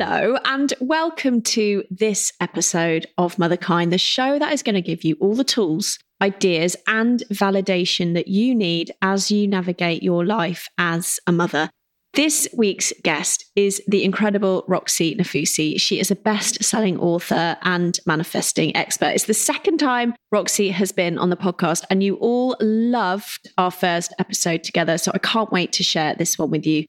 Hello, and welcome to this episode of Motherkind, the show that is going to give you all the tools, ideas, and validation that you need as you navigate your life as a mother. This week's guest is the incredible Roxie Nafousi. She is a best selling author and manifesting expert. It's the second time Roxie has been on the podcast, and you all loved our first episode together. So I can't wait to share this one with you.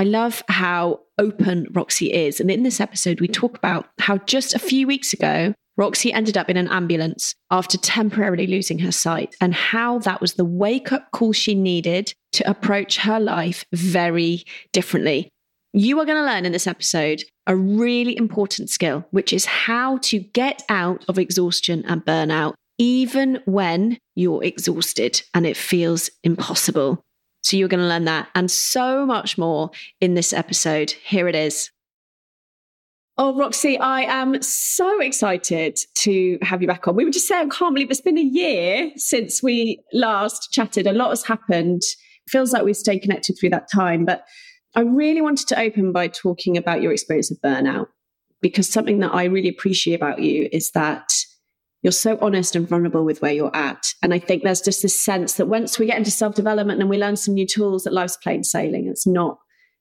I love how open Roxie is. And in this episode, we talk about how just a few weeks ago, Roxie ended up in an ambulance after temporarily losing her sight, and how that was the wake up call she needed to approach her life very differently. You are going to learn in this episode a really important skill, which is how to get out of exhaustion and burnout, even when you're exhausted and it feels impossible. So you're going to learn that and so much more in this episode. Here it is. Oh, Roxie, I am so excited to have you back on. We were just saying, I can't believe it's been a year since we last chatted. A lot has happened. Feels like we've stayed connected through that time. But I really wanted to open by talking about your experience of burnout because something that I really appreciate about you is that you're so honest and vulnerable with where you're at. And I think there's just this sense that once we get into self development and we learn some new tools, that life's plain sailing. It's not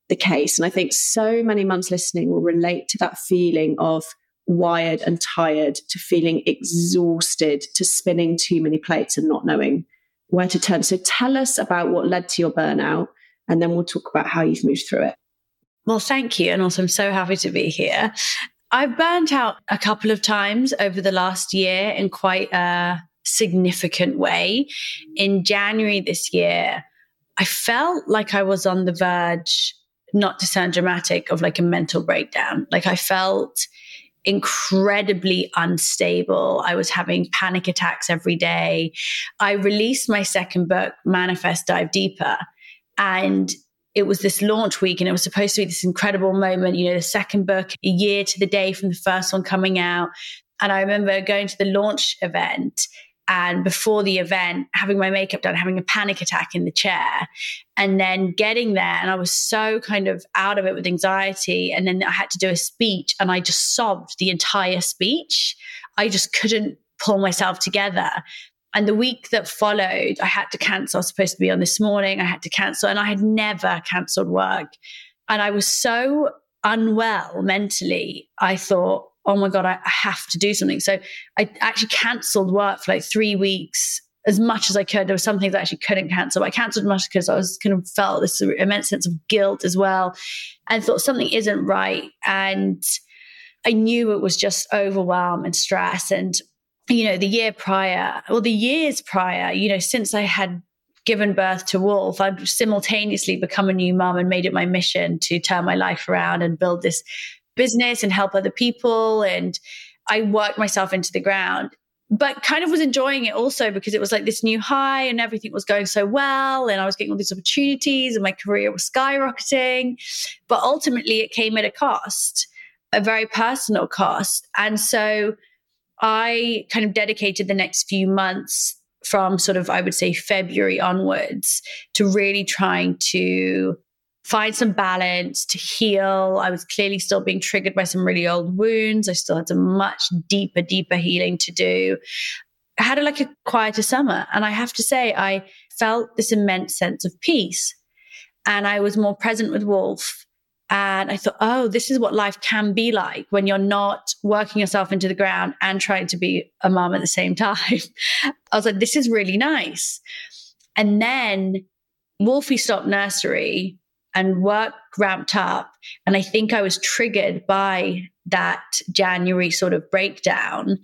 the case. And I think so many mums listening will relate to that feeling of wired and tired, to feeling exhausted, to spinning too many plates and not knowing where to turn. So tell us about what led to your burnout, and then we'll talk about how you've moved through it. Well, thank you. And also, I'm so happy to be here. I've burnt out a couple of times over the last year in quite a significant way. In January this year, I felt like I was on the verge not to sound dramatic, of like a mental breakdown. Like I felt incredibly unstable. I was having panic attacks every day. I released my second book, Manifest Dive Deeper, and it was this launch week and it was supposed to be this incredible moment, you know, the second book, a year to the day from the first one coming out. And I remember going to the launch event and before the event having my makeup done having a panic attack in the chair and then getting there. And i was so kind of out of it with anxiety. And then i had to do a speech and i just sobbed the entire speech. I just couldn't pull myself together and the week that followed i had to cancel i was supposed to be on this morning i had to cancel and i had never cancelled work and i was so unwell mentally i thought oh my God, I, have to do something. So I actually cancelled work for like three weeks as much as I could. There were some things I actually couldn't cancel. But I cancelled much because I was kind of felt this immense sense of guilt as well, and thought something isn't right. And I knew it was just overwhelm and stress. And you know, the year prior, well, the years prior, you know, since I had given birth to Wolf, I'd simultaneously become a new mom and made it my mission to turn my life around and build this business and help other people. And I worked myself into the ground, but kind of was enjoying it also because it was like this new high and everything was going so well. And I was getting all these opportunities and my career was skyrocketing. But ultimately, it came at a cost, a very personal cost. And so I kind of dedicated the next few months from sort of, I would say, February onwards to really trying to find some balance, to heal. I was clearly still being triggered by some really old wounds. I still had some much deeper, deeper healing to do. I had a, like a quieter summer. And I have to say, I felt this immense sense of peace. And I was more present with Wolf. And I thought, oh, this is what life can be like when you're not working yourself into the ground and trying to be a mom at the same time. I was like, this is really nice. And then Wolfie stopped nursery and work ramped up. And I think I was triggered by that January sort of breakdown.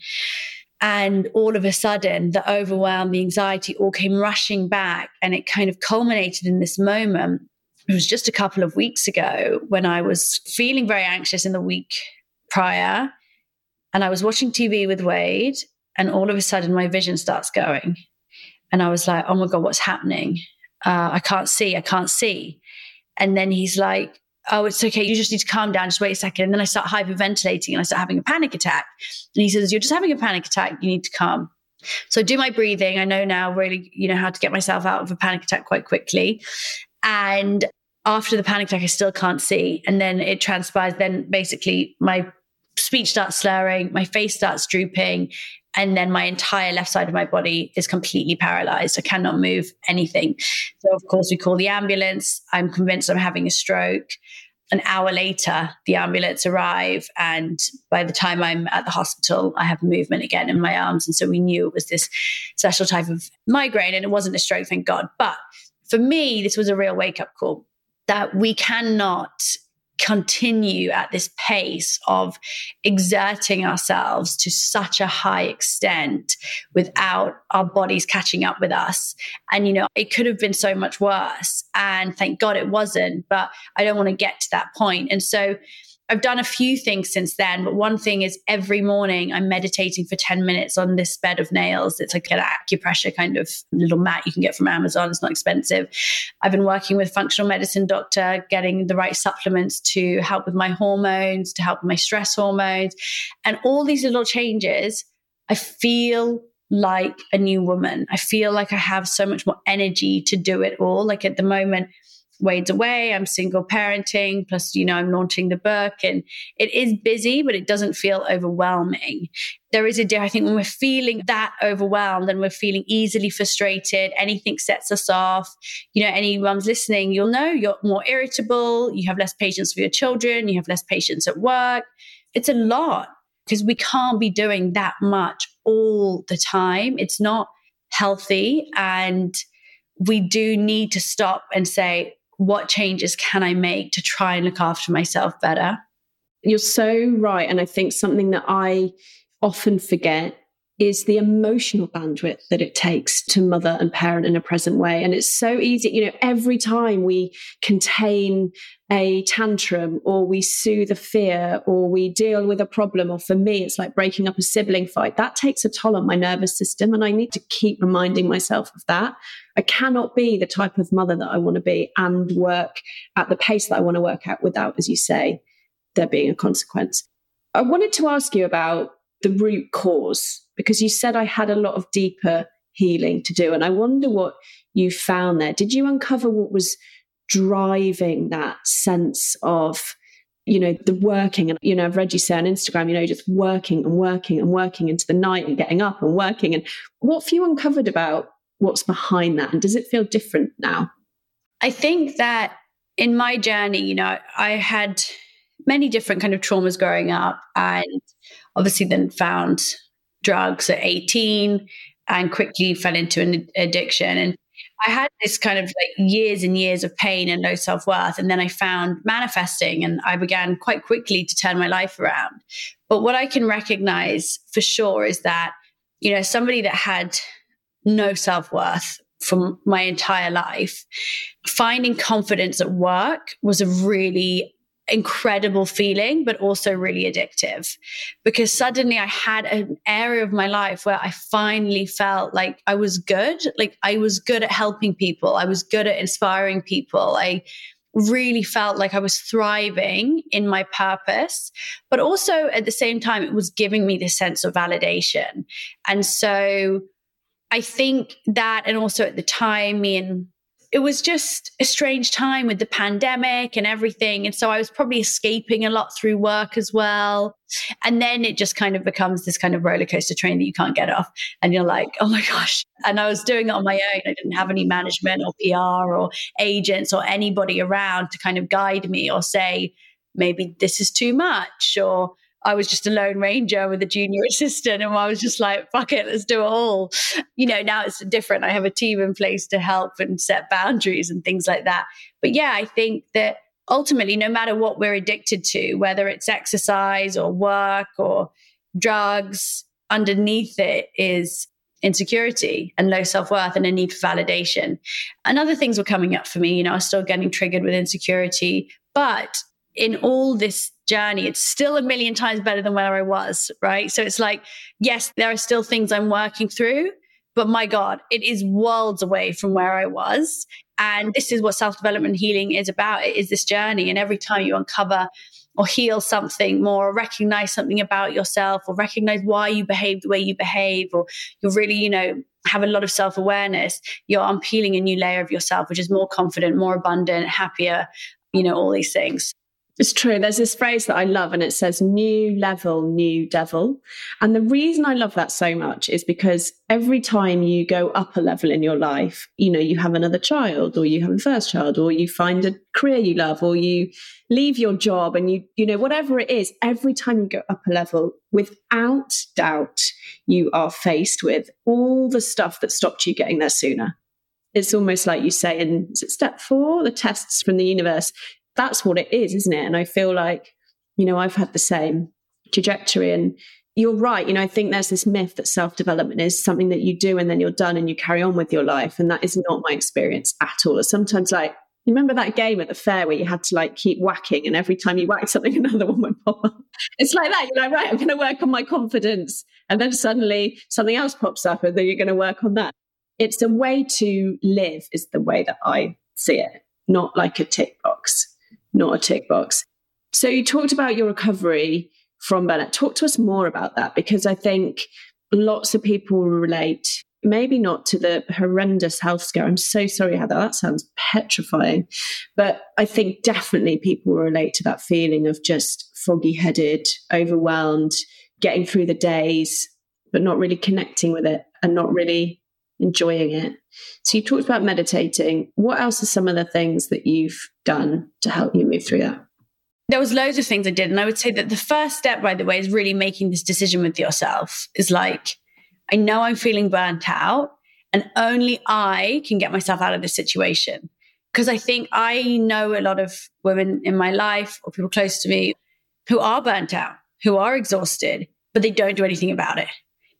And all of a sudden, the overwhelm, the anxiety all came rushing back. And it kind of culminated in this moment. It was just a couple of weeks ago when I was feeling very anxious in the week prior. And I was watching TV with Wade. And all of a sudden, my vision starts going. And I was like, oh my God, what's happening? Uh, I can't see. I can't see. And then he's like, oh, it's okay. You just need to calm down. Just wait a second. And then I start hyperventilating and I start having a panic attack. And he says, you're just having a panic attack. You need to calm. So I do my breathing. I know now really, you know, how to get myself out of a panic attack quite quickly. And after the panic attack, I still can't see. And then it transpires. Then basically, my speech starts slurring, my face starts drooping, and then my entire left side of my body is completely paralyzed. I cannot move anything. So, of course, we call the ambulance. I'm convinced I'm having a stroke. An hour later, the ambulance arrive, and by the time I'm at the hospital, I have movement again in my arms. And so we knew it was this special type of migraine, and it wasn't a stroke, thank God. But for me, this was a real wake up call that we cannot continue at this pace of exerting ourselves to such a high extent without our bodies catching up with us. And, you know, it could have been so much worse. And thank God it wasn't, but I don't want to get to that point. And so I've done a few things since then, but one thing is every morning I'm meditating for 10 minutes on this bed of nails. It's like an acupressure kind of little mat you can get from Amazon. It's not expensive. I've been working with functional medicine doctor, getting the right supplements to help with my hormones, to help with my stress hormones. And all these little changes, I feel like a new woman. I feel like I have so much more energy to do it all. Like at the moment, Wade's away. I'm single parenting. Plus, you know, I'm launching the book and it is busy, but it doesn't feel overwhelming. There is a difference. I think when we're feeling that overwhelmed and we're feeling easily frustrated, anything sets us off. You know, anyone's listening, you'll know you're more irritable. You have less patience for your children. You have less patience at work. It's a lot because we can't be doing that much all the time. It's not healthy. And we do need to stop and say, what changes can I make to try and look after myself better? You're so right. And I think something that I often forget is the emotional bandwidth that it takes to mother and parent in a present way. And it's so easy, you know, every time we contain a tantrum or we soothe a fear or we deal with a problem, or for me, it's like breaking up a sibling fight, that takes a toll on my nervous system. And I need to keep reminding myself of that. I cannot be the type of mother that I want to be and work at the pace that I want to work at without, as you say, there being a consequence. I wanted to ask you about the root cause because you said I had a lot of deeper healing to do. And I wonder what you found there. Did you uncover what was driving that sense of, you know, the working? And, you know, I've read you say on Instagram, you know, just working and working and working into the night and getting up and working. And what have you uncovered about what's behind that? And does it feel different now? I think that in my journey, you know, I had many different kind of traumas growing up and obviously then found drugs at 18 and quickly fell into an addiction. And I had this kind of like years and years of pain and low self worth. And then I found manifesting and I began quite quickly to turn my life around. But what I can recognize for sure is that, you know, somebody that had no self worth from my entire life, finding confidence at work was a really incredible feeling, but also really addictive because suddenly I had an area of my life where I finally felt like I was good. Like I was good at helping people, I was good at inspiring people. I really felt like I was thriving in my purpose, but also at the same time, it was giving me this sense of validation. And so I think that, and also at the time, me and it was just a strange time with the pandemic and everything. And so I was probably escaping a lot through work as well. And then it just kind of becomes this kind of roller coaster train that you can't get off. And you're like, oh my gosh. And I was doing it on my own. I didn't have any management or PR or agents or anybody around to kind of guide me or say, maybe this is too much or I was just a lone ranger with a junior assistant and I was just like, fuck it, let's do it all. You know, now it's different. I have a team in place to help and set boundaries and things like that. But yeah, I think that ultimately, no matter what we're addicted to, whether it's exercise or work or drugs, underneath it is insecurity and low self worth and a need for validation. And other things were coming up for me. You know, I was still getting triggered with insecurity. But in all this journey, it's still a million times better than where I was, right? So it's like, yes, there are still things I'm working through, but my God, it is worlds away from where I was. And this is what self development healing is about. It is this journey. And every time you uncover or heal something more, or recognize something about yourself, or recognize why you behave the way you behave, or you're really, you know, have a lot of self awareness, you're unpeeling a new layer of yourself, which is more confident, more abundant, happier, you know, all these things. It's true. There's this phrase that I love, and it says new level, new devil. And the reason I love that so much is because every time you go up a level in your life, you know, you have another child, or you have a first child, or you find a career you love, or you leave your job, and you, you know, whatever it is, every time you go up a level, without doubt, you are faced with all the stuff that stopped you getting there sooner it's almost like you say in step four, the tests from the universe that's what it is, isn't it? And I feel like, you know, I've had the same trajectory. And you're right. You know, I think there's this myth that self development is something that you do and then you're done and you carry on with your life. And that is not my experience at all. Sometimes, like, you remember that game at the fair where you had to like keep whacking and every time you whacked something, another one would pop up? It's like that. You're like, right, I'm going to work on my confidence. And then suddenly something else pops up and then you're going to work on that. It's a way to live, is the way that I see it, not like a tick box not a tick box. So you talked about your recovery from burnout. Talk to us more about that because I think lots of people relate, maybe not to the horrendous health scare. I'm so sorry, Heather. That sounds petrifying. But I think definitely people relate to that feeling of just foggy headed, overwhelmed, getting through the days, but not really connecting with it and not really enjoying it. So you talked about meditating. What else are some of the things that you've done to help you move through that? There was loads of things I did. And I would say that the first step, by the way, is really making this decision with yourself. Is like, I know I'm feeling burnt out and only I can get myself out of this situation. Because I think I know a lot of women in my life or people close to me who are burnt out, who are exhausted, but they don't do anything about it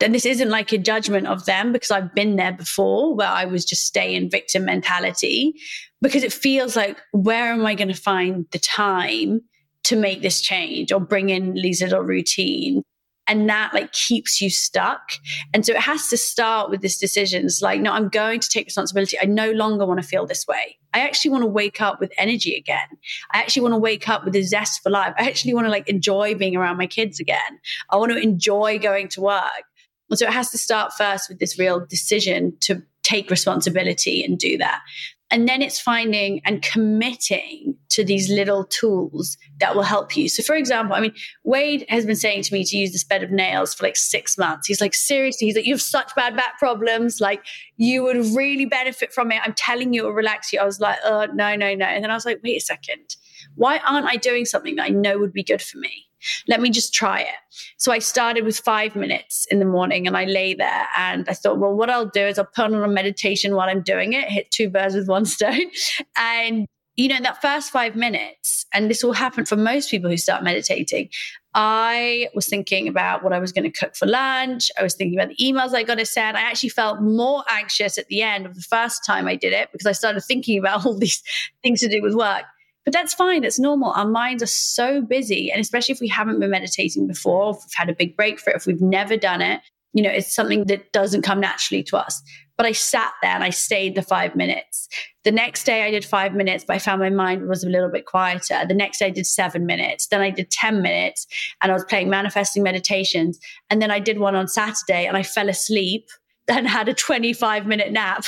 and this isn't like a judgment of them because I've been there before where I was just stay in victim mentality because it feels like where am I going to find the time to make this change or bring in these little routines and that like keeps you stuck. And so it has to start with this decision it's like no i'm going to take responsibility. I no longer want to feel this way. I actually want to wake up with energy again. I actually want to wake up with a zest for life. I actually want to like enjoy being around my kids again. I want to enjoy going to work and so it has to start first with this real decision to take responsibility and do that. And then it's finding and committing to these little tools that will help you. So, for example, I mean, Wade has been saying to me to use this bed of nails for like six months. He's like, seriously, he's like, you have such bad back problems. Like, you would really benefit from it. I'm telling you, it will relax you. I was like, oh, no, no, no. And then I was like, wait a second. Why aren't I doing something that I know would be good for me? Let me just try it. So I started with five minutes in the morning and I lay there and I thought, well, what I'll do is I'll put on a meditation while I'm doing it, hit two birds with one stone. And, you know, in that first five minutes, and this will happen for most people who start meditating, I was thinking about what I was going to cook for lunch. I was thinking about the emails I got to send. I actually felt more anxious at the end of the first time I did it because I started thinking about all these things to do with work. But that's fine. It's normal. Our minds are so busy. And especially if we haven't been meditating before, if we've had a big break for it, if we've never done it, you know, it's something that doesn't come naturally to us. But I sat there and I stayed the five minutes. The next day I did five minutes, but I found my mind was a little bit quieter. The next day I did seven minutes. Then I did 10 minutes and I was playing manifesting meditations. And then I did one on Saturday and I fell asleep then had a 25 minute nap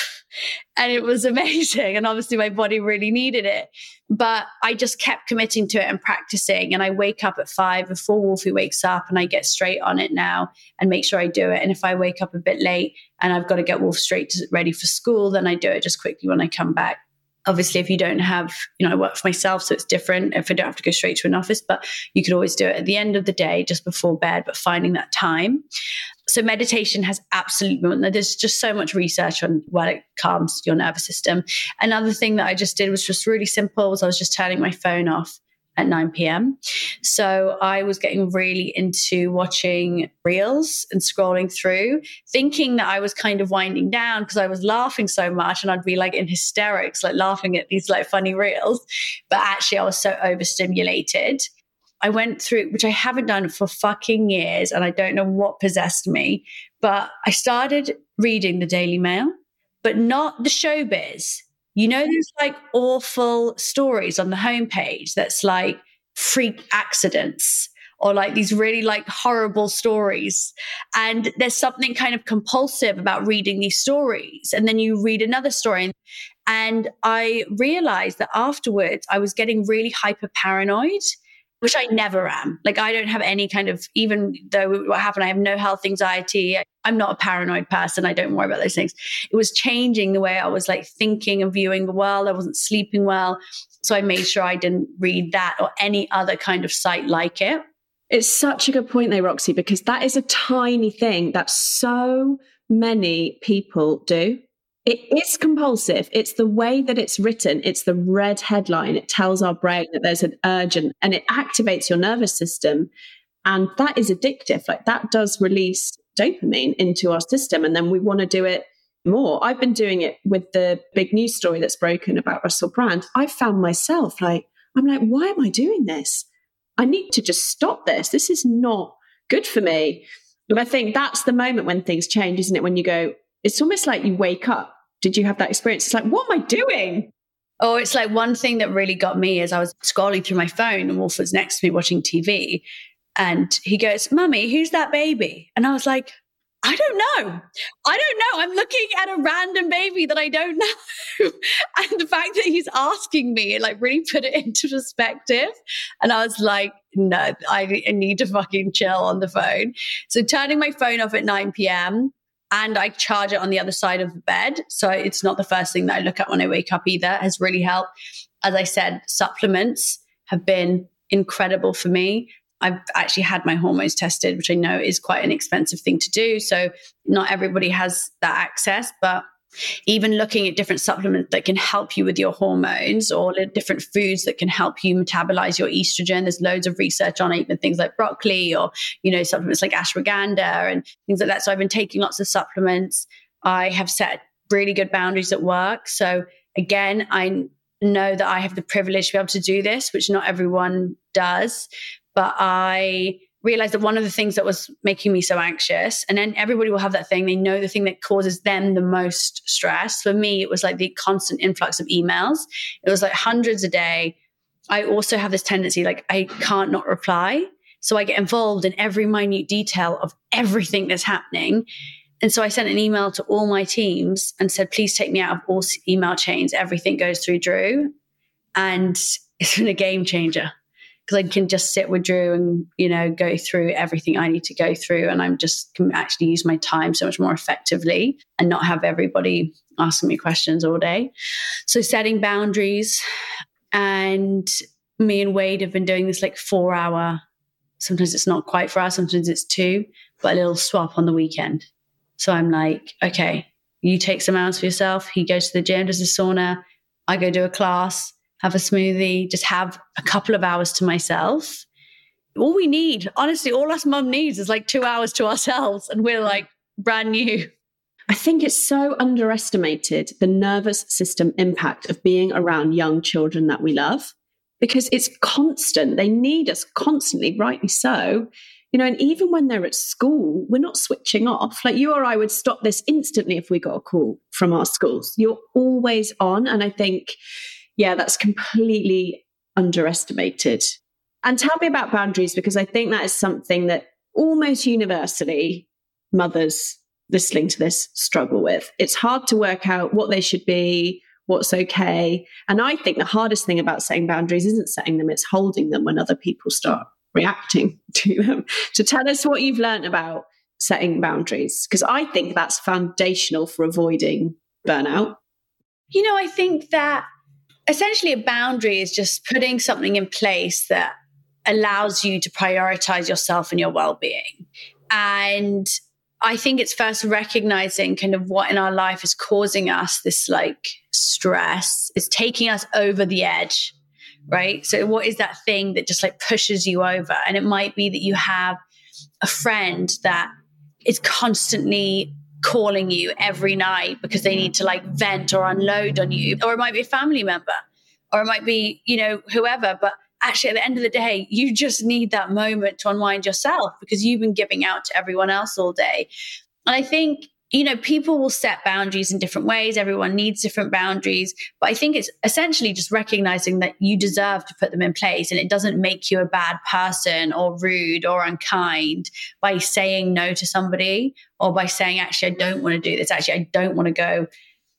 and it was amazing. And obviously my body really needed it. But I just kept committing to it and practicing. And I wake up at five before Wolfie wakes up and I get straight on it now and make sure I do it. And if I wake up a bit late and I've got to get Wolf straight to, ready for school, then I do it just quickly when I come back obviously if you don't have you know i work for myself so it's different if i don't have to go straight to an office but you could always do it at the end of the day just before bed but finding that time so meditation has absolutely there's just so much research on why it calms your nervous system another thing that i just did was just really simple was i was just turning my phone off at 9 p.m. So I was getting really into watching reels and scrolling through, thinking that I was kind of winding down because I was laughing so much and I'd be like in hysterics, like laughing at these like funny reels. But actually, I was so overstimulated. I went through, which I haven't done for fucking years, and I don't know what possessed me, but I started reading the Daily Mail, but not the showbiz you know, there's like awful stories on the homepage that's like freak accidents or like these really like horrible stories. And there's something kind of compulsive about reading these stories. And then you read another story. And I realized that afterwards I was getting really hyper paranoid which I never am. Like I don't have any kind of, even though what happened, I have no health anxiety. I'm not a paranoid person. I don't worry about those things. It was changing the way I was like thinking and viewing the world. I wasn't sleeping well. So I made sure I didn't read that or any other kind of site like it. It's such a good point, though, Roxie, because that is a tiny thing that so many people do. It is compulsive. It's the way that it's written. It's the red headline. It tells our brain that there's an urgent and it activates your nervous system. And that is addictive. Like that does release dopamine into our system. And then we want to do it more. I've been doing it with the big news story that's broken about Russell Brand. I found myself like, I'm like, why am I doing this? I need to just stop this. This is not good for me. But I think that's the moment when things change, isn't it? When you go, it's almost like you wake up did you have that experience? It's like, what am I doing? Oh, it's like one thing that really got me is I was scrolling through my phone and Wolf was next to me watching TV. And he goes, Mummy, who's that baby? And I was like, I don't know. I don't know. I'm looking at a random baby that I don't know. and the fact that he's asking me, it like really put it into perspective. And I was like, no, I need to fucking chill on the phone. So turning my phone off at 9 p.m., and I charge it on the other side of the bed. So it's not the first thing that I look at when I wake up either, it has really helped. As I said, supplements have been incredible for me. I've actually had my hormones tested, which I know is quite an expensive thing to do. So not everybody has that access, but even looking at different supplements that can help you with your hormones or different foods that can help you metabolize your estrogen. There's loads of research on it, even things like broccoli or, you know, supplements like ashwagandha and things like that. So I've been taking lots of supplements. I have set really good boundaries at work. So again, I know that I have the privilege to be able to do this, which not everyone does. But I realized that one of the things that was making me so anxious, and then everybody will have that thing, they know the thing that causes them the most stress. For me, it was like the constant influx of emails. It was like hundreds a day. I also have this tendency, like, I can't not reply. So I get involved in every minute detail of everything that's happening. And so I sent an email to all my teams and said, please take me out of all email chains. Everything goes through Drew. And it's been a game changer because I can just sit with Drew and you know go through everything I need to go through, and I'm just can actually use my time so much more effectively and not have everybody asking me questions all day. So setting boundaries, and me and Wade have been doing this like four hour. Sometimes it's not quite four hours, sometimes it's two, but a little swap on the weekend. So I'm like, okay, you take some hours for yourself. He goes to the gym, does a sauna. I go do a class have a smoothie, just have a couple of hours to myself. All we need, honestly, all us mum needs is like two hours to ourselves, and we're like brand new. I think it's so underestimated the nervous system impact of being around young children that we love because it's constant. They need us constantly, rightly so. You know, and even when they're at school, we're not switching off. Like you or I would stop this instantly if we got a call from our schools. You're always on. And I think yeah, that's completely underestimated. And tell me about boundaries because I think that is something that almost universally mothers listening to this struggle with. It's hard to work out what they should be, what's okay. And I think the hardest thing about setting boundaries isn't setting them, it's holding them when other people start reacting to them. To tell us what you've learned about setting boundaries, because I think that's foundational for avoiding burnout. You know, I think that essentially a boundary is just putting something in place that allows you to prioritize yourself and your well-being. And i think it's first recognizing kind of what in our life is causing us this like stress is taking us over the edge right? So what is that thing that just like pushes you over? And it might be that you have a friend that is constantly calling you every night because they need to like vent or unload on you. Or it might be a family member, or it might be, you know, whoever. But actually, at the end of the day, you just need that moment to unwind yourself because you've been giving out to everyone else all day. And I think you know, people will set boundaries in different ways. Everyone needs different boundaries. But I think it's essentially just recognizing that you deserve to put them in place and it doesn't make you a bad person or rude or unkind by saying no to somebody or by saying, actually, I don't want to do this. Actually, I don't want to go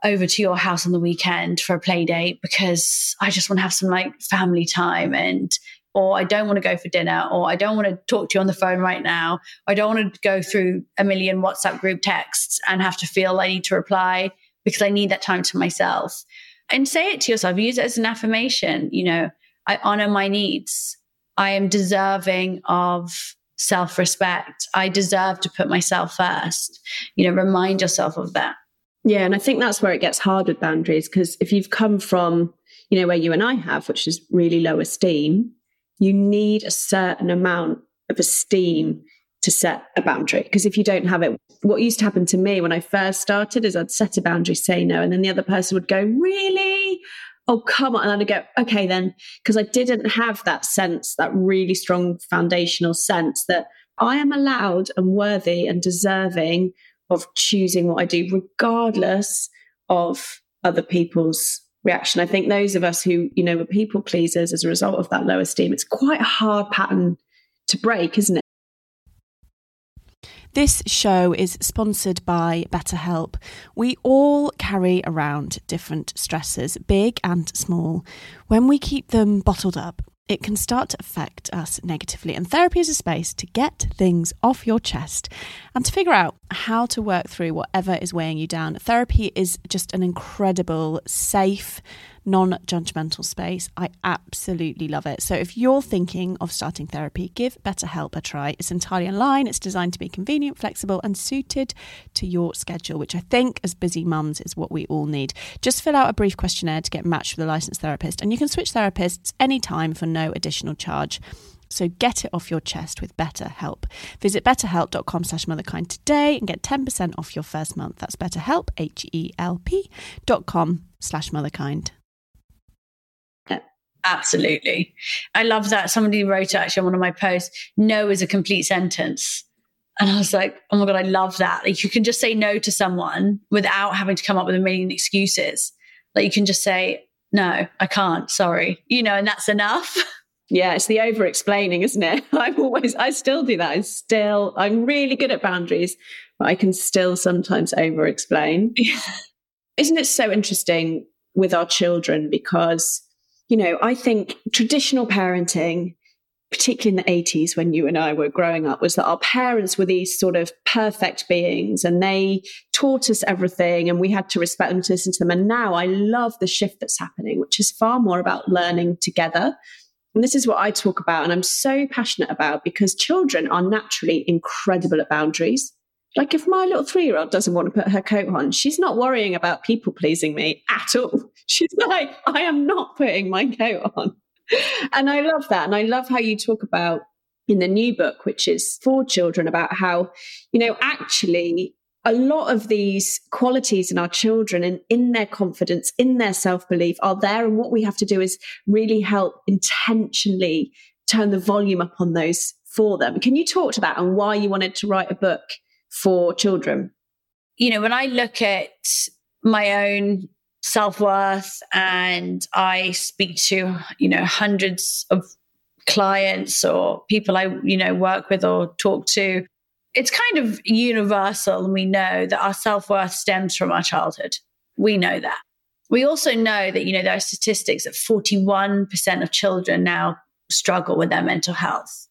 over to your house on the weekend for a play date because I just want to have some like family time and or I don't want to go for dinner, or I don't want to talk to you on the phone right now. I don't want to go through a million WhatsApp group texts and have to feel I need to reply because I need that time to myself. And say it to yourself, use it as an affirmation. You know, I honor my needs. I am deserving of self respect. I deserve to put myself first. You know, remind yourself of that. Yeah. And I think that's where it gets hard with boundaries because if you've come from, you know, where you and I have, which is really low esteem, you need a certain amount of esteem to set a boundary. Because if you don't have it, what used to happen to me when I first started is I'd set a boundary, say no, and then the other person would go, Really? Oh, come on. And I'd go, Okay, then. Because I didn't have that sense, that really strong foundational sense that I am allowed and worthy and deserving of choosing what I do, regardless of other people's reaction. I think those of us who, you know, were people pleasers as a result of that low esteem, it's quite a hard pattern to break, isn't it? This show is sponsored by BetterHelp. We all carry around different stresses, big and small. When we keep them bottled up, it can start to affect us negatively. And therapy is a space to get things off your chest and to figure out how to work through whatever is weighing you down. Therapy is just an incredible, safe, non judgmental space. I absolutely love it. So if you're thinking of starting therapy, give BetterHelp a try. It's entirely online, it's designed to be convenient, flexible, and suited to your schedule, which I think as busy mums is what we all need. Just fill out a brief questionnaire to get matched with a licensed therapist, and you can switch therapists anytime for no additional charge. So get it off your chest with BetterHelp. Visit betterhelp.com slash motherkind today and get 10% off your first month. That's betterhelp, H-E-L-P dot com slash motherkind. Absolutely. I love that. Somebody wrote actually on one of my posts, no is a complete sentence. And I was like, oh my God, I love that. Like you can just say no to someone without having to come up with a million excuses. Like you can just say, no, I can't, sorry, you know, and that's enough. Yeah, it's the over explaining, isn't it? I'm always, I still do that. I still, I'm really good at boundaries, but I can still sometimes over explain. Yeah. Isn't it so interesting with our children? Because you know, I think traditional parenting, particularly in the 80s when you and I were growing up, was that our parents were these sort of perfect beings and they taught us everything and we had to respect them to listen to them. And now I love the shift that's happening, which is far more about learning together. And this is what I talk about and I'm so passionate about because children are naturally incredible at boundaries. Like if my little three year old doesn't want to put her coat on, she's not worrying about people pleasing me at all. She's like, I am not putting my coat on. And I love that. And I love how you talk about in the new book, which is for children, about how, you know, actually a lot of these qualities in our children and in their confidence, in their self belief are there. And what we have to do is really help intentionally turn the volume up on those for them. Can you talk to that and why you wanted to write a book for children? You know, when I look at my own self worth and I speak to, you know, hundreds of clients or people I, you know, work with or talk to, it's kind of universal. And we know that our self worth stems from our childhood. We know that. We also know that, you know, there are statistics that 41% of children now struggle with their mental health.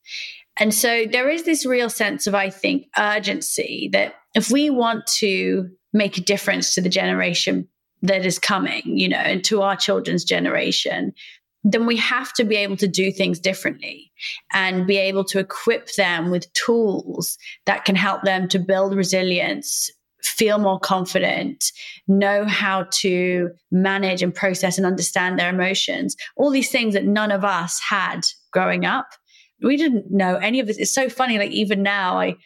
And so there is this real sense of, I think, urgency that if we want to make a difference to the generation that is coming, you know, and to our children's generation, then we have to be able to do things differently and be able to equip them with tools that can help them to build resilience, feel more confident, know how to manage and process and understand their emotions, all these things that none of us had growing up we didn't know any of this. It's so funny. Like even now, I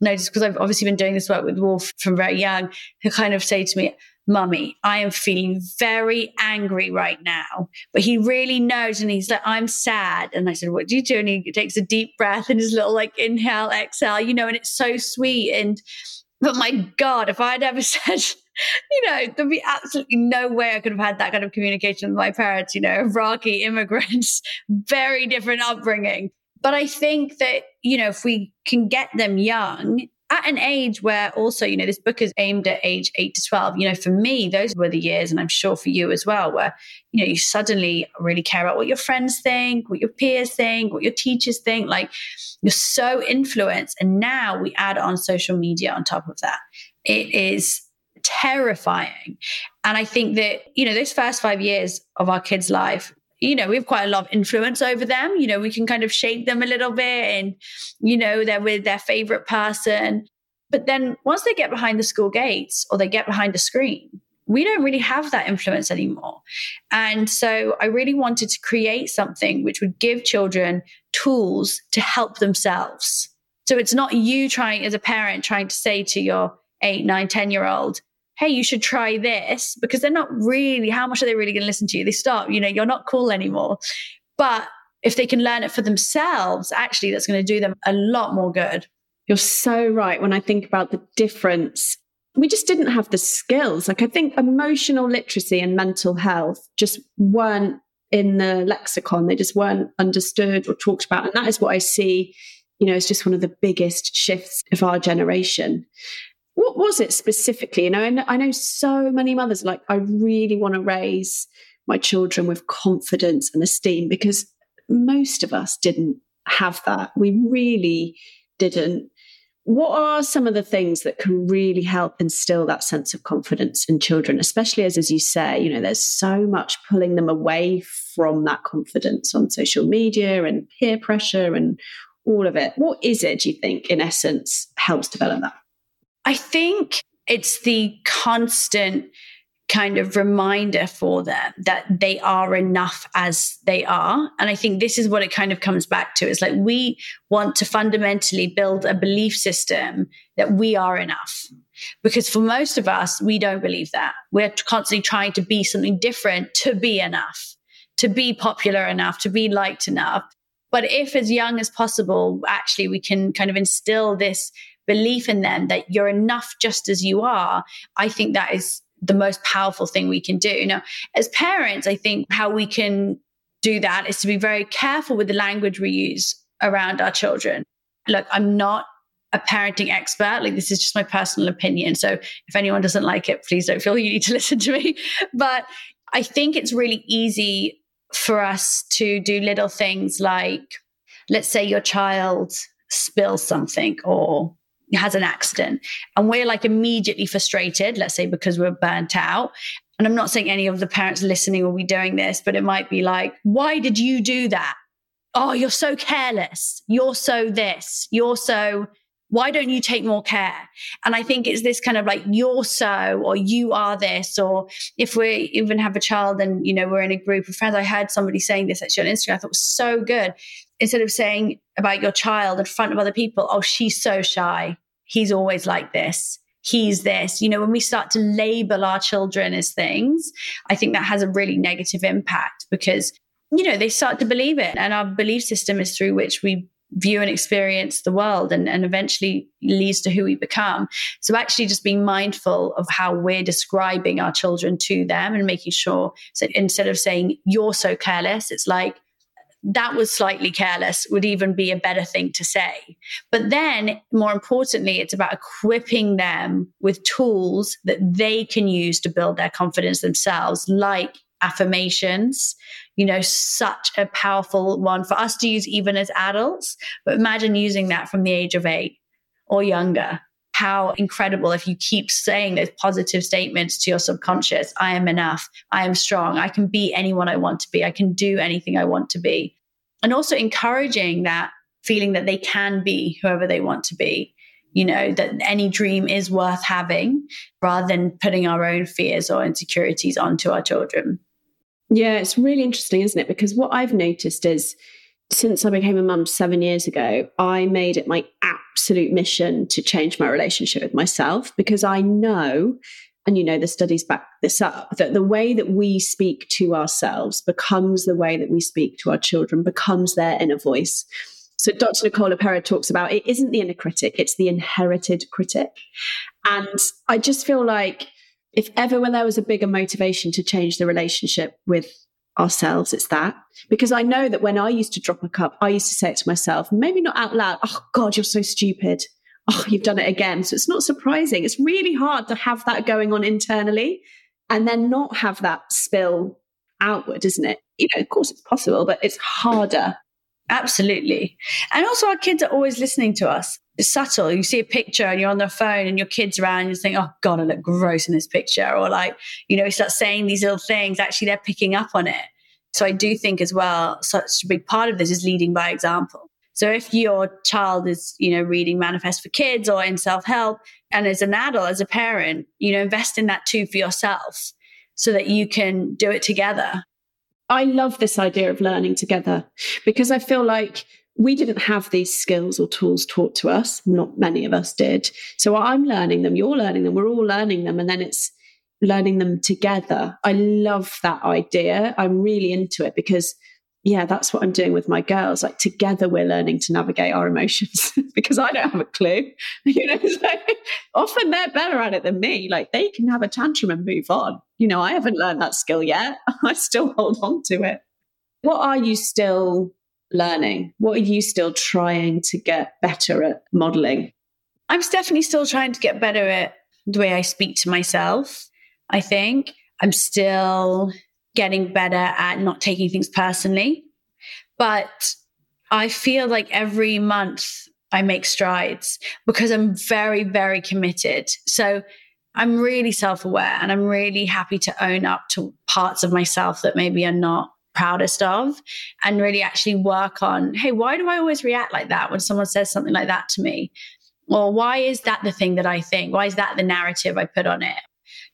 notice because I've obviously been doing this work with Wolf from very young, who kind of say to me, Mummy, I am feeling very angry right now. But he really knows. And he's like, I'm sad. And I said, What do you do? And he takes a deep breath and his little like inhale, exhale, you know, and it's so sweet. And But my God, if I'd ever said, you know, there'd be absolutely no way I could have had that kind of communication with my parents, you know, Iraqi immigrants, very different upbringing. But I think that, you know, if we can get them young at an age where also, you know, this book is aimed at age eight to 12. You know, for me, those were the years, and I'm sure for you as well, where, you know, you suddenly really care about what your friends think, what your peers think, what your teachers think. Like you're so influenced. And now we add on social media on top of that. It is terrifying. And I think that, you know, those first five years of our kids' life, you know, we have quite a lot of influence over them. You know, we can kind of shape them a little bit and, you know, they're with their favorite person. But then once they get behind the school gates or they get behind a screen, we don't really have that influence anymore. And so I really wanted to create something which would give children tools to help themselves. So it's not you trying as a parent trying to say to your eight, nine, 10 year old, hey, you should try this because they're not really, how much are they really going to listen to you? They stop, you know, you're not cool anymore. But if they can learn it for themselves, actually, that's going to do them a lot more good. You're so right. When I think about the difference, we just didn't have the skills. Like, I think emotional literacy and mental health just weren't in the lexicon. They just weren't understood or talked about. And that is what I see, you know, as just one of the biggest shifts of our generation. What was it specifically? You know, and I know so many mothers like, I really want to raise my children with confidence and esteem because most of us didn't have that. We really didn't. What are some of the things that can really help instill that sense of confidence in children, especially as, as you say, you know, there's so much pulling them away from that confidence on social media and peer pressure and all of it. What is it, do you think, in essence, helps develop that? I think it's the constant kind of reminder for them that they are enough as they are. And I think this is what it kind of comes back to. It's like we want to fundamentally build a belief system that we are enough. Because for most of us, we don't believe that. We're constantly trying to be something different to be enough, to be popular enough, to be liked enough. But if as young as possible, actually we can kind of instill this belief in them that you're enough just as you are, I think that is the most powerful thing we can do. Now, as parents, I think how we can do that is to be very careful with the language we use around our children. Look, I'm not a parenting expert. Like, this is just my personal opinion. So, if anyone doesn't like it, please don't feel you need to listen to me. But I think it's really easy for us to do little things like, let's say your child spills something or has an accident and we're like immediately frustrated, let's say because we're burnt out. And I'm not saying any of the parents listening will be doing this, but it might be like, why did you do that? Oh, you're so careless. You're so this. You're so, why don't you take more care? And I think it's this kind of like, you're so, or you are this, or if we even have a child and, you know, we're in a group of friends, I heard somebody saying this actually on Instagram. I thought was so good instead of saying about your child in front of other people, oh, she's so shy. He's always like this. He's this. You know, when we start to label our children as things, I think that has a really negative impact because, you know, they start to believe it. And our belief system is through which we view and experience the world and, and eventually leads to who we become. So actually just being mindful of how we're describing our children to them and making sure so instead of saying you're so careless, it's like that was slightly careless would even be a better thing to say. But then, more importantly, it's about equipping them with tools that they can use to build their confidence themselves, like affirmations, you know, such a powerful one for us to use even as adults. But imagine using that from the age of eight or younger how incredible if you keep saying those positive statements to your subconscious I am enough, I am strong, I can be anyone I want to be, I can do anything I want to be. And also encouraging that feeling that they can be whoever they want to be. You know, that any dream is worth having rather than putting our own fears or insecurities onto our children. Yeah, it's really interesting, isn't it? Because what I've noticed is since I became a mum seven years ago, I made it my absolute mission to change my relationship with myself because I know, and you know, the studies back this up, that the way that we speak to ourselves becomes the way that we speak to our children, becomes their inner voice. So Dr. Nicola LePera talks about it isn't the inner critic, it's the inherited critic. And I just feel like if ever when there was a bigger motivation to change the relationship with ourselves, it's that. Because I know that when I used to drop a cup, I used to say it to myself, maybe not out loud, oh God, you're so stupid. Oh, you've done it again. So it's not surprising. It's really hard to have that going on internally and then not have that spill outward, isn't it? You know, of course it's possible, but it's harder Absolutely. And also, our kids are always listening to us. It's subtle. You see a picture and you're on the phone and your kid's around and you think, oh, God, I look gross in this picture. Or like, you know, you start saying these little things. Actually, they're picking up on it. So I do think as well, such a big part of this is leading by example. So if your child is, you know, reading Manifest for Kids or in self help, and as an adult, as a parent, you know, invest in that too for yourself so that you can do it together I love this idea of learning together because I feel like we didn't have these skills or tools taught to us. Not many of us did. So I'm learning them, you're learning them, we're all learning them. And then it's learning them together. I love that idea. I'm really into it because yeah, that's what I'm doing with my girls. Like together, we're learning to navigate our emotions because I don't have a clue. You know, often they're better at it than me. Like they can have a tantrum and move on. You know, I haven't learned that skill yet. I still hold on to it. What are you still learning? What are you still trying to get better at modeling? I'm definitely still trying to get better at the way I speak to myself. I think I'm still getting better at not taking things personally. But I feel like every month I make strides because I'm very, very committed. So I'm really self aware and I'm really happy to own up to parts of myself that maybe are not proudest of and really actually work on hey, why do I always react like that when someone says something like that to me? Or why is that the thing that I think? Why is that the narrative I put on it?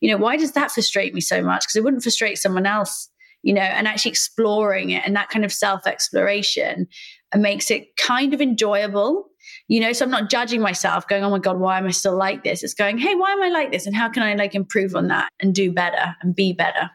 you know, why does that frustrate me so much? Because it wouldn't frustrate someone else, you know, and actually exploring it and that kind of self exploration makes it kind of enjoyable. You know, so I'm not judging myself going, oh my God, why am I still like this? It's going, hey, why am I like this? And how can I like improve on that and do better and be better?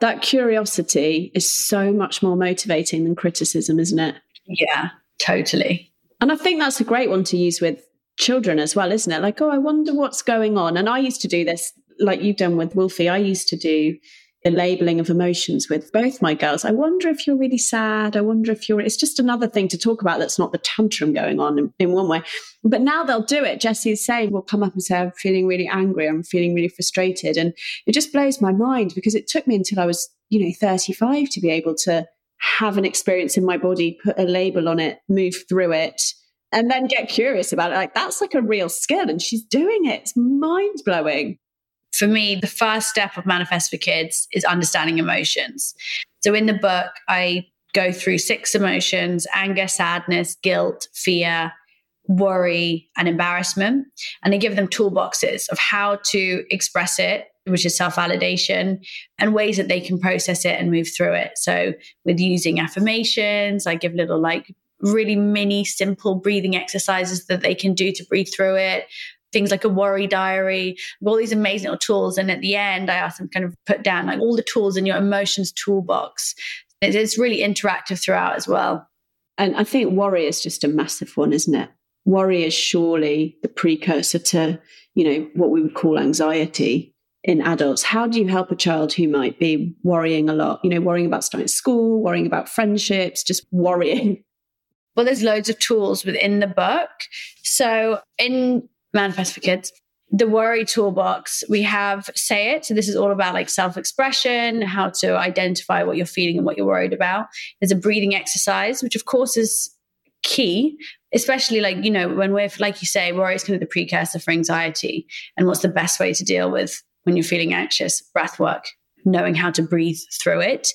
That curiosity is so much more motivating than criticism, isn't it? Yeah, totally. And I think that's a great one to use with children as well, isn't it? Like, oh, I wonder what's going on. And I used to do this like you've done with Wolfie, I used to do the labeling of emotions with both my girls. I wonder if you're really sad. I wonder if you're, it's just another thing to talk about that's not the tantrum going on in, in one way. But now they'll do it. Jessie's saying, will come up and say, I'm feeling really angry. I'm feeling really frustrated. And it just blows my mind because it took me until I was, you know, 35 to be able to have an experience in my body, put a label on it, move through it, and then get curious about it. Like that's like a real skill. And she's doing it. It's mind blowing for me, the first step of Manifest for Kids is understanding emotions. So in the book, I go through six emotions anger, sadness, guilt, fear, worry, and embarrassment. And I give them toolboxes of how to express it, which is self validation, and ways that they can process it and move through it. So with using affirmations, I give little like really mini simple breathing exercises that they can do to breathe through it things like a worry diary, all these amazing little tools. And at the end, I ask them kind of put down like all the tools in your emotions toolbox. It's really interactive throughout as well. And I think worry is just a massive one, isn't it? Worry is surely the precursor to, you know, what we would call anxiety in adults. How do you help a child who might be worrying a lot, you know, worrying about starting school, worrying about friendships, just worrying? Well, there's loads of tools within the book. So in Manifest for Kids. The worry toolbox, we have Say It. So, this is all about like self expression, how to identify what you're feeling and what you're worried about. There's a breathing exercise, which of course is key, especially like, you know, when we're, like you say, worry is kind of the precursor for anxiety. And what's the best way to deal with when you're feeling anxious? Breath work knowing how to breathe through it.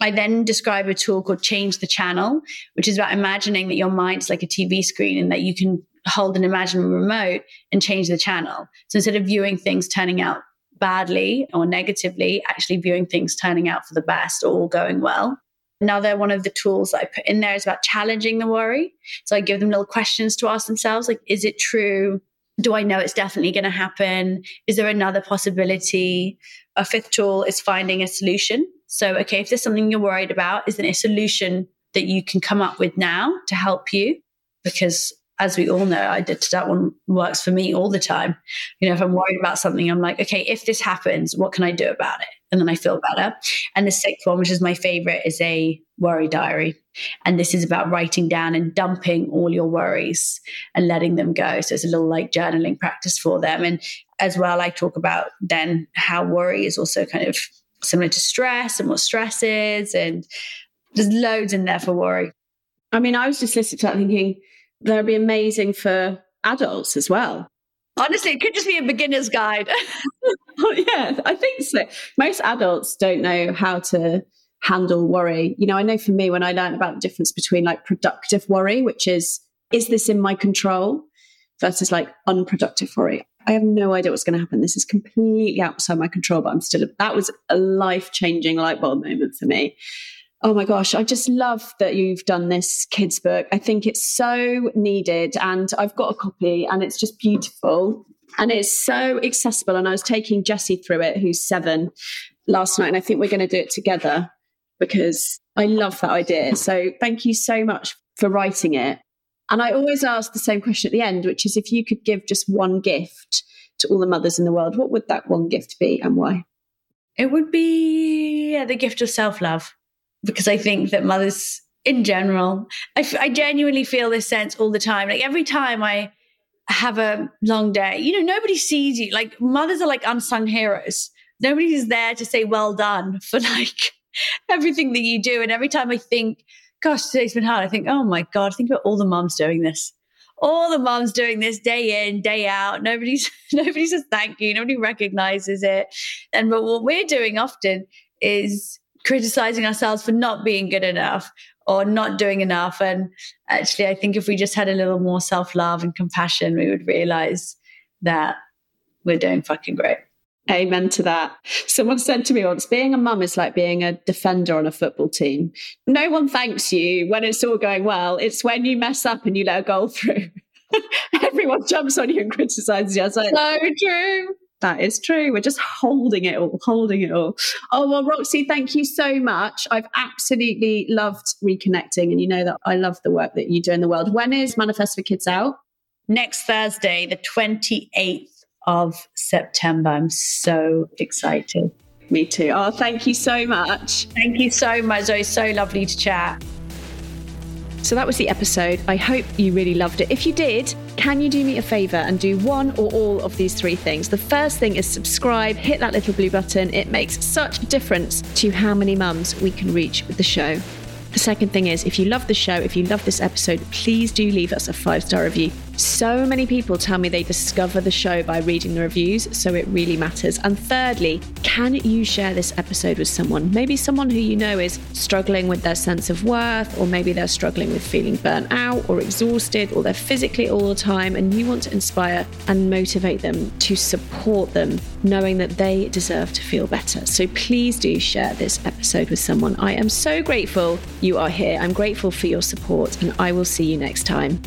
I then describe a tool called Change the Channel, which is about imagining that your mind's like a TV screen and that you can hold an imaginary remote and change the channel. So instead of viewing things turning out badly or negatively, actually viewing things turning out for the best or all going well. Another one of the tools that I put in there is about challenging the worry. So I give them little questions to ask themselves like, is it true? Do I know it's definitely going to happen? Is there another possibility? A fifth tool is finding a solution. So, okay, if there's something you're worried about, is there a solution that you can come up with now to help you? because as we all know, I did that one works for me all the time. You know, if I'm worried about something, I'm like, okay, if this happens, what can I do about it? And then I feel better. And the sixth one, which is my favorite, is a worry diary. And this is about writing down and dumping all your worries and letting them go. So it's a little like journaling practice for them. And as well, I talk about then how worry is also kind of similar to stress and what stress is. And there's loads in there for worry. I mean, I was just listening to that thinking, that'd be amazing for adults as well. Honestly, it could just be a beginner's guide. oh, yeah, I think so. Most adults don't know how to handle worry. You know, I know for me, when I learned about the difference between like productive worry, which is, is this in my control, versus like unproductive worry. I have no idea what's going to happen. This is completely outside my control, but I'm still, that was a life changing light bulb moment for me. Oh my gosh, I just love that you've done this kids book. I think it's so needed and I've got a copy and it's just beautiful and it's so accessible and I was taking Jessie through it who's 7 last night and I think we're going to do it together because I love that idea. So thank you so much for writing it. And I always ask the same question at the end, which is if you could give just one gift to all the mothers in the world, what would that one gift be and why? It would be the gift of self love because I think that mothers in general, I, f- I genuinely feel this sense all the time. Like every time I have a long day, you know, nobody sees you. Like mothers are like unsung heroes. Nobody's there to say well done for like everything that you do. And every time I think, gosh, today's been hard, I think, oh my God, think about all the moms doing this. All the moms doing this day in, day out. Nobody's nobody says thank you. Nobody recognizes it. And but what we're doing often is criticizing ourselves for not being good enough or not doing enough. And actually, I think if we just had a little more self love and compassion, we would realize that we're doing fucking great. Amen to that. Someone said to me once, being a mum is like being a defender on a football team. No one thanks you when it's all going well. It's when you mess up and you let a goal through. Everyone jumps on you and criticizes you. I was like, so true. That is true. We're just holding it all, holding it all. Oh, well, Roxie, thank you so much. I've absolutely loved reconnecting. And you know that I love the work that you do in the world. When is Manifest for Kids out? Next Thursday, the 28th of September. I'm so excited. Me too. Oh, thank you so much. Thank you so much, Zoe. So lovely to chat. So that was the episode. I hope you really loved it. If you did, can you do me a favor and do one or all of these three things? The first thing is subscribe, hit that little blue button. It makes such a difference to how many mums we can reach with the show. The second thing is, if you love the show, if you love this episode, please do leave us a five star review. So many people tell me they discover the show by reading the reviews, so it really matters. And thirdly, can you share this episode with someone? Maybe someone who you know is struggling with their sense of worth, or maybe they're struggling with feeling burnt out or exhausted, or they're physically all the time, and you want to inspire and motivate them to support them, knowing that they deserve to feel better. So please do share this episode with someone. I am so grateful you are here. I'm grateful for your support, and I will see you next time.